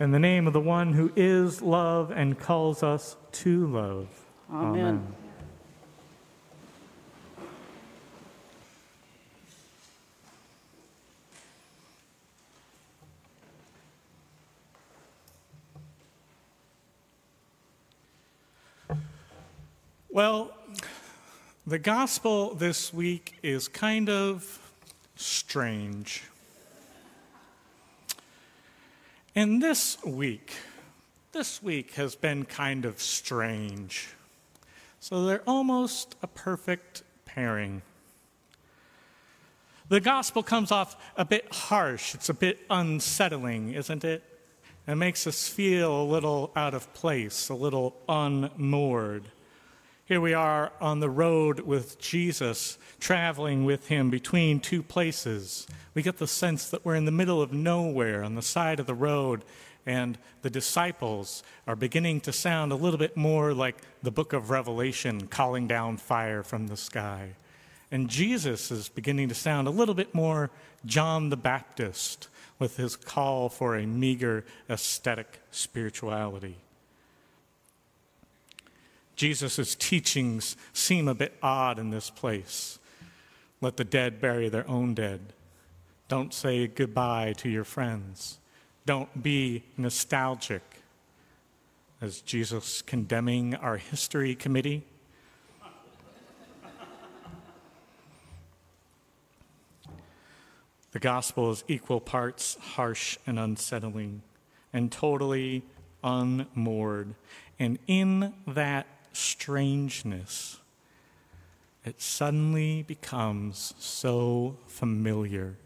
In the name of the one who is love and calls us to love. Amen. Amen. Well, the gospel this week is kind of strange. And this week, this week has been kind of strange. So they're almost a perfect pairing. The gospel comes off a bit harsh, it's a bit unsettling, isn't it? It makes us feel a little out of place, a little unmoored. Here we are on the road with Jesus, traveling with him between two places. We get the sense that we're in the middle of nowhere on the side of the road, and the disciples are beginning to sound a little bit more like the book of Revelation calling down fire from the sky. And Jesus is beginning to sound a little bit more John the Baptist with his call for a meager ascetic spirituality. Jesus' teachings seem a bit odd in this place. Let the dead bury their own dead. Don't say goodbye to your friends. Don't be nostalgic. As Jesus condemning our history committee? The gospel is equal parts harsh and unsettling and totally unmoored. And in that strangeness, it suddenly becomes so familiar.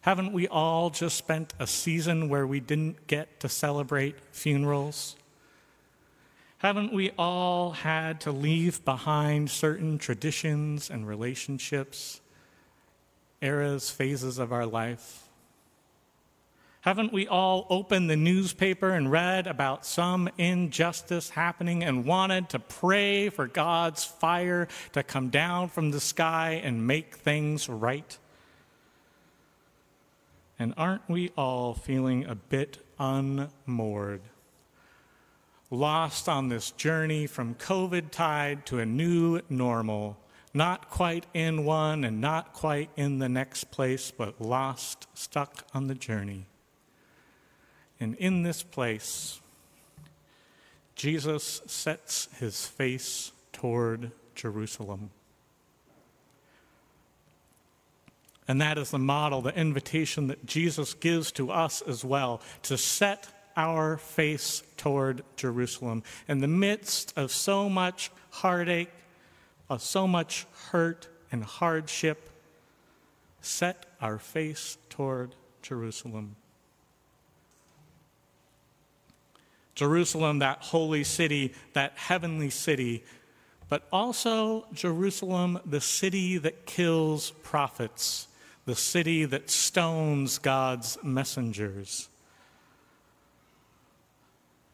Haven't we all just spent a season where we didn't get to celebrate funerals? Haven't we all had to leave behind certain traditions and relationships, eras, phases of our life? Haven't we all opened the newspaper and read about some injustice happening and wanted to pray for God's fire to come down from the sky and make things right? And aren't we all feeling a bit unmoored? Lost on this journey from COVID tide to a new normal, not quite in one and not quite in the next place, but lost, stuck on the journey. And in this place, Jesus sets his face toward Jerusalem. And that is the model, the invitation that Jesus gives to us as well to set our face toward Jerusalem. In the midst of so much heartache, of so much hurt and hardship, set our face toward Jerusalem. Jerusalem, that holy city, that heavenly city, but also Jerusalem, the city that kills prophets, the city that stones God's messengers.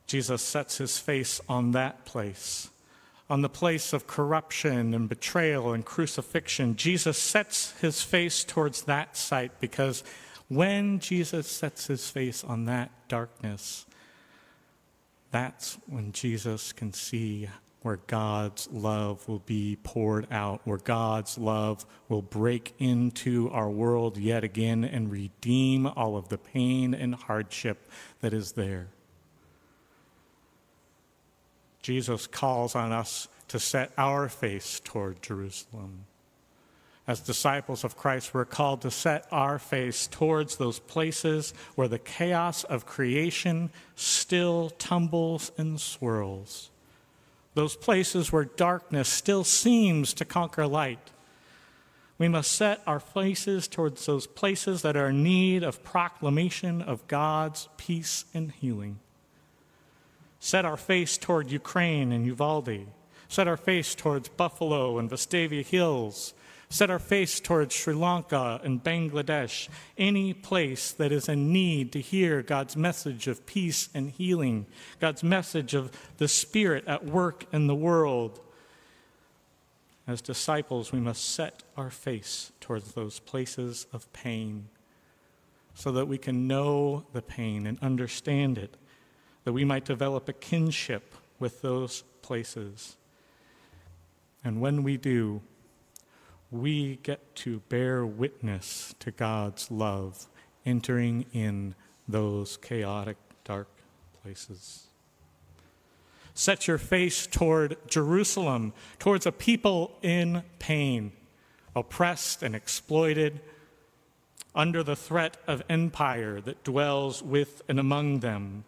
Jesus sets his face on that place, on the place of corruption and betrayal and crucifixion. Jesus sets his face towards that site because when Jesus sets his face on that darkness, that's when Jesus can see where God's love will be poured out, where God's love will break into our world yet again and redeem all of the pain and hardship that is there. Jesus calls on us to set our face toward Jerusalem as disciples of Christ, we're called to set our face towards those places where the chaos of creation still tumbles and swirls. Those places where darkness still seems to conquer light. We must set our faces towards those places that are in need of proclamation of God's peace and healing. Set our face toward Ukraine and Uvalde. Set our face towards Buffalo and Vestavia Hills set our face towards Sri Lanka and Bangladesh, any place that is in need to hear God's message of peace and healing, God's message of the Spirit at work in the world. As disciples, we must set our face towards those places of pain. so that we can know the pain and understand it, that we might develop a kinship with those places. And when we do, we get to bear witness to God's love entering in those chaotic, dark places. Set your face toward Jerusalem, towards a people in pain, oppressed and exploited, under the threat of empire that dwells with and among them.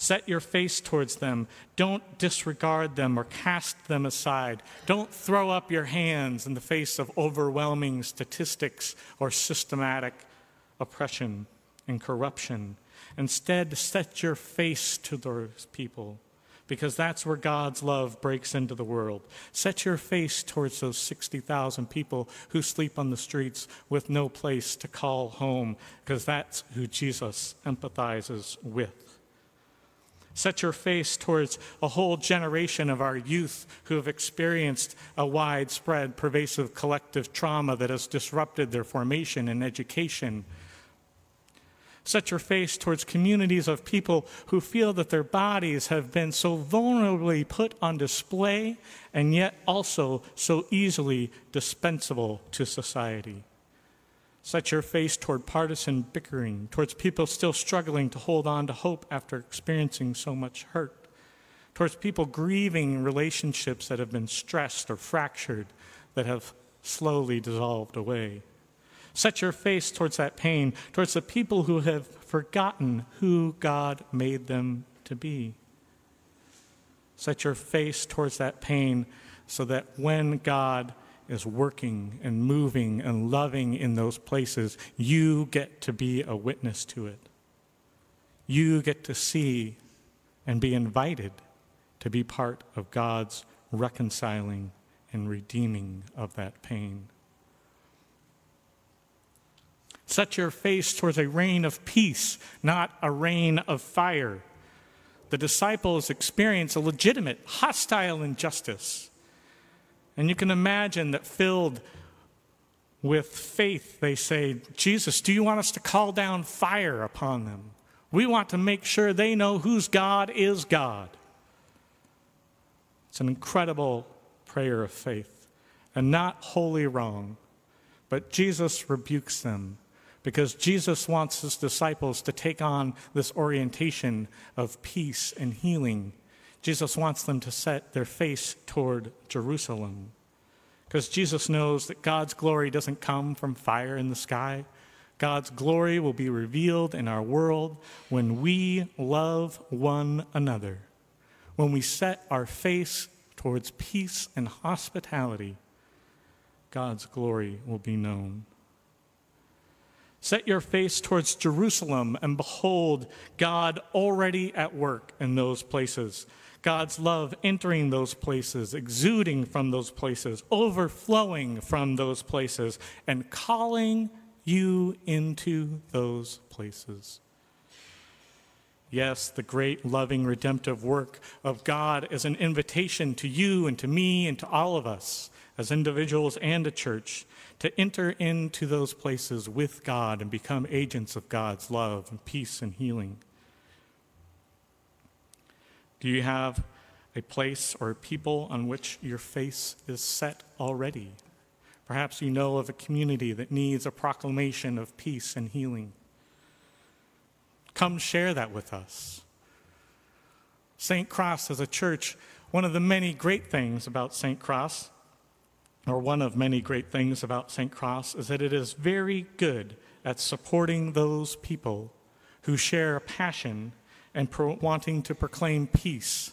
Set your face towards them. Don't disregard them or cast them aside. Don't throw up your hands in the face of overwhelming statistics or systematic oppression and corruption. Instead, set your face to those people because that's where God's love breaks into the world. Set your face towards those 60,000 people who sleep on the streets with no place to call home because that's who Jesus empathizes with. Set your face towards a whole generation of our youth who have experienced a widespread, pervasive collective trauma that has disrupted their formation and education. Set your face towards communities of people who feel that their bodies have been so vulnerably put on display and yet also so easily dispensable to society. Set your face toward partisan bickering, towards people still struggling to hold on to hope after experiencing so much hurt, towards people grieving relationships that have been stressed or fractured, that have slowly dissolved away. Set your face towards that pain, towards the people who have forgotten who God made them to be. Set your face towards that pain so that when God is working and moving and loving in those places, you get to be a witness to it. You get to see and be invited to be part of God's reconciling and redeeming of that pain. Set your face towards a reign of peace, not a reign of fire. The disciples experience a legitimate, hostile injustice and you can imagine that filled with faith, they say, Jesus, do you want us to call down fire upon them? We want to make sure they know whose God is God. It's an incredible prayer of faith and not wholly wrong. But Jesus rebukes them because Jesus wants his disciples to take on this orientation of peace and healing Jesus wants them to set their face toward Jerusalem. Because Jesus knows that God's glory doesn't come from fire in the sky. God's glory will be revealed in our world when we love one another, when we set our face towards peace and hospitality. God's glory will be known. Set your face towards Jerusalem and behold God already at work in those places. God's love entering those places, exuding from those places, overflowing from those places, and calling you into those places. Yes, the great, loving, redemptive work of God is an invitation to you and to me and to all of us as individuals and a church to enter into those places with God and become agents of God's love and peace and healing. Do you have a place or a people on which your face is set already? Perhaps you know of a community that needs a proclamation of peace and healing. Come share that with us. St. Cross as a church, one of the many great things about St. Cross, or one of many great things about St. Cross, is that it is very good at supporting those people who share a passion and pro- wanting to proclaim peace.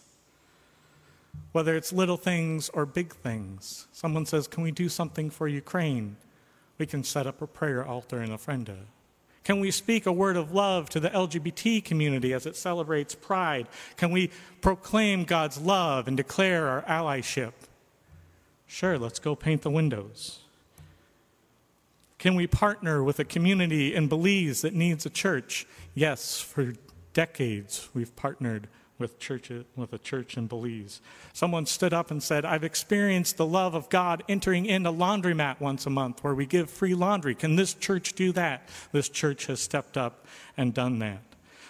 Whether it's little things or big things. Someone says, Can we do something for Ukraine? We can set up a prayer altar in Ofrenda. Can we speak a word of love to the LGBT community as it celebrates Pride? Can we proclaim God's love and declare our allyship? Sure, let's go paint the windows. Can we partner with a community in Belize that needs a church? Yes, for decades we've partnered with, church, with a church in Belize. Someone stood up and said, I've experienced the love of God entering in a laundromat once a month where we give free laundry. Can this church do that? This church has stepped up and done that.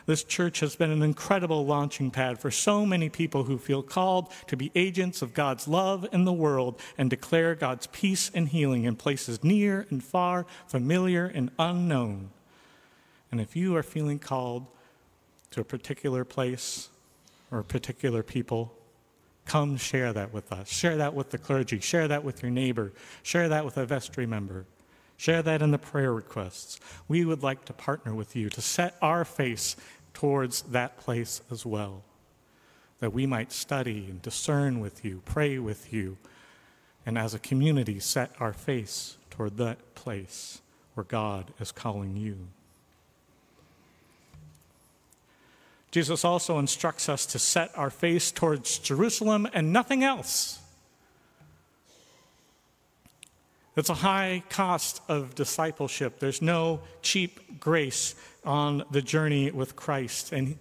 This church has been an incredible launching pad for so many people who feel called to be agents of God's love in the world and declare God's peace and healing in places near and far, familiar and unknown. And if you are feeling called to a particular place or a particular people, come share that with us. Share that with the clergy. Share that with your neighbor. Share that with a vestry member. Share that in the prayer requests. We would like to partner with you to set our face towards that place as well, that we might study and discern with you, pray with you, and as a community set our face toward that place where God is calling you. Jesus also instructs us to set our face towards Jerusalem and nothing else. It's a high cost of discipleship. There's no cheap grace on the journey with Christ. And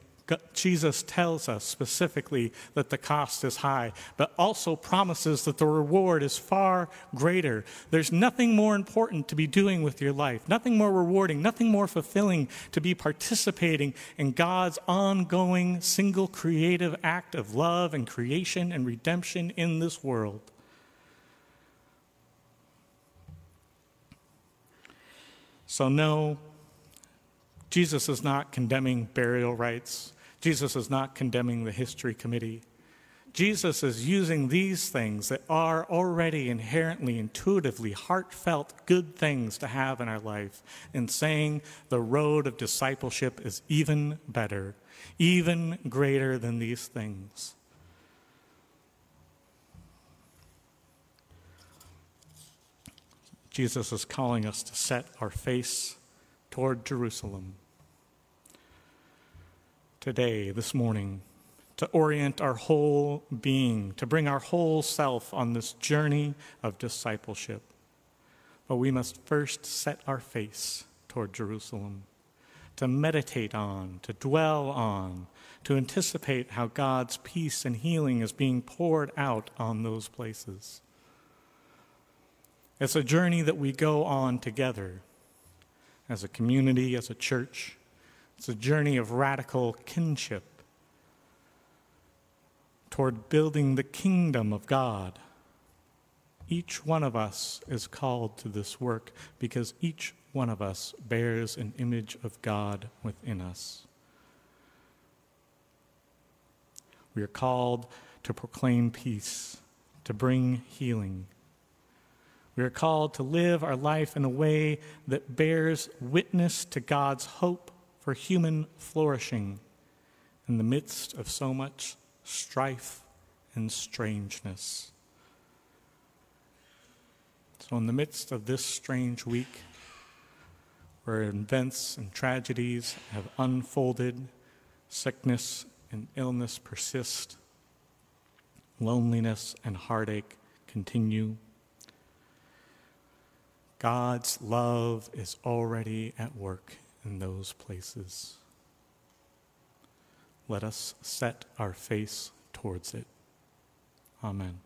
Jesus tells us specifically that the cost is high, but also promises that the reward is far greater. There's nothing more important to be doing with your life, nothing more rewarding, nothing more fulfilling to be participating in God's ongoing single creative act of love and creation and redemption in this world. So, no, Jesus is not condemning burial rites. Jesus is not condemning the history committee. Jesus is using these things that are already inherently, intuitively, heartfelt good things to have in our life and saying the road of discipleship is even better, even greater than these things. Jesus is calling us to set our face toward Jerusalem today, this morning, to orient our whole being, to bring our whole self on this journey of discipleship. But we must first set our face toward Jerusalem, to meditate on, to dwell on, to anticipate how God's peace and healing is being poured out on those places. It's a journey that we go on together as a community, as a church it's a journey of radical kinship toward building the kingdom of God. Each one of us is called to this work because each one of us bears an image of God within us. We are called to proclaim peace, to bring healing. We are called to live our life in a way that bears witness to God's hope for human flourishing in the midst of so much strife and strangeness. So, in the midst of this strange week, where events and tragedies have unfolded, sickness and illness persist, loneliness and heartache continue. God's love is already at work in those places. Let us set our face towards it. Amen.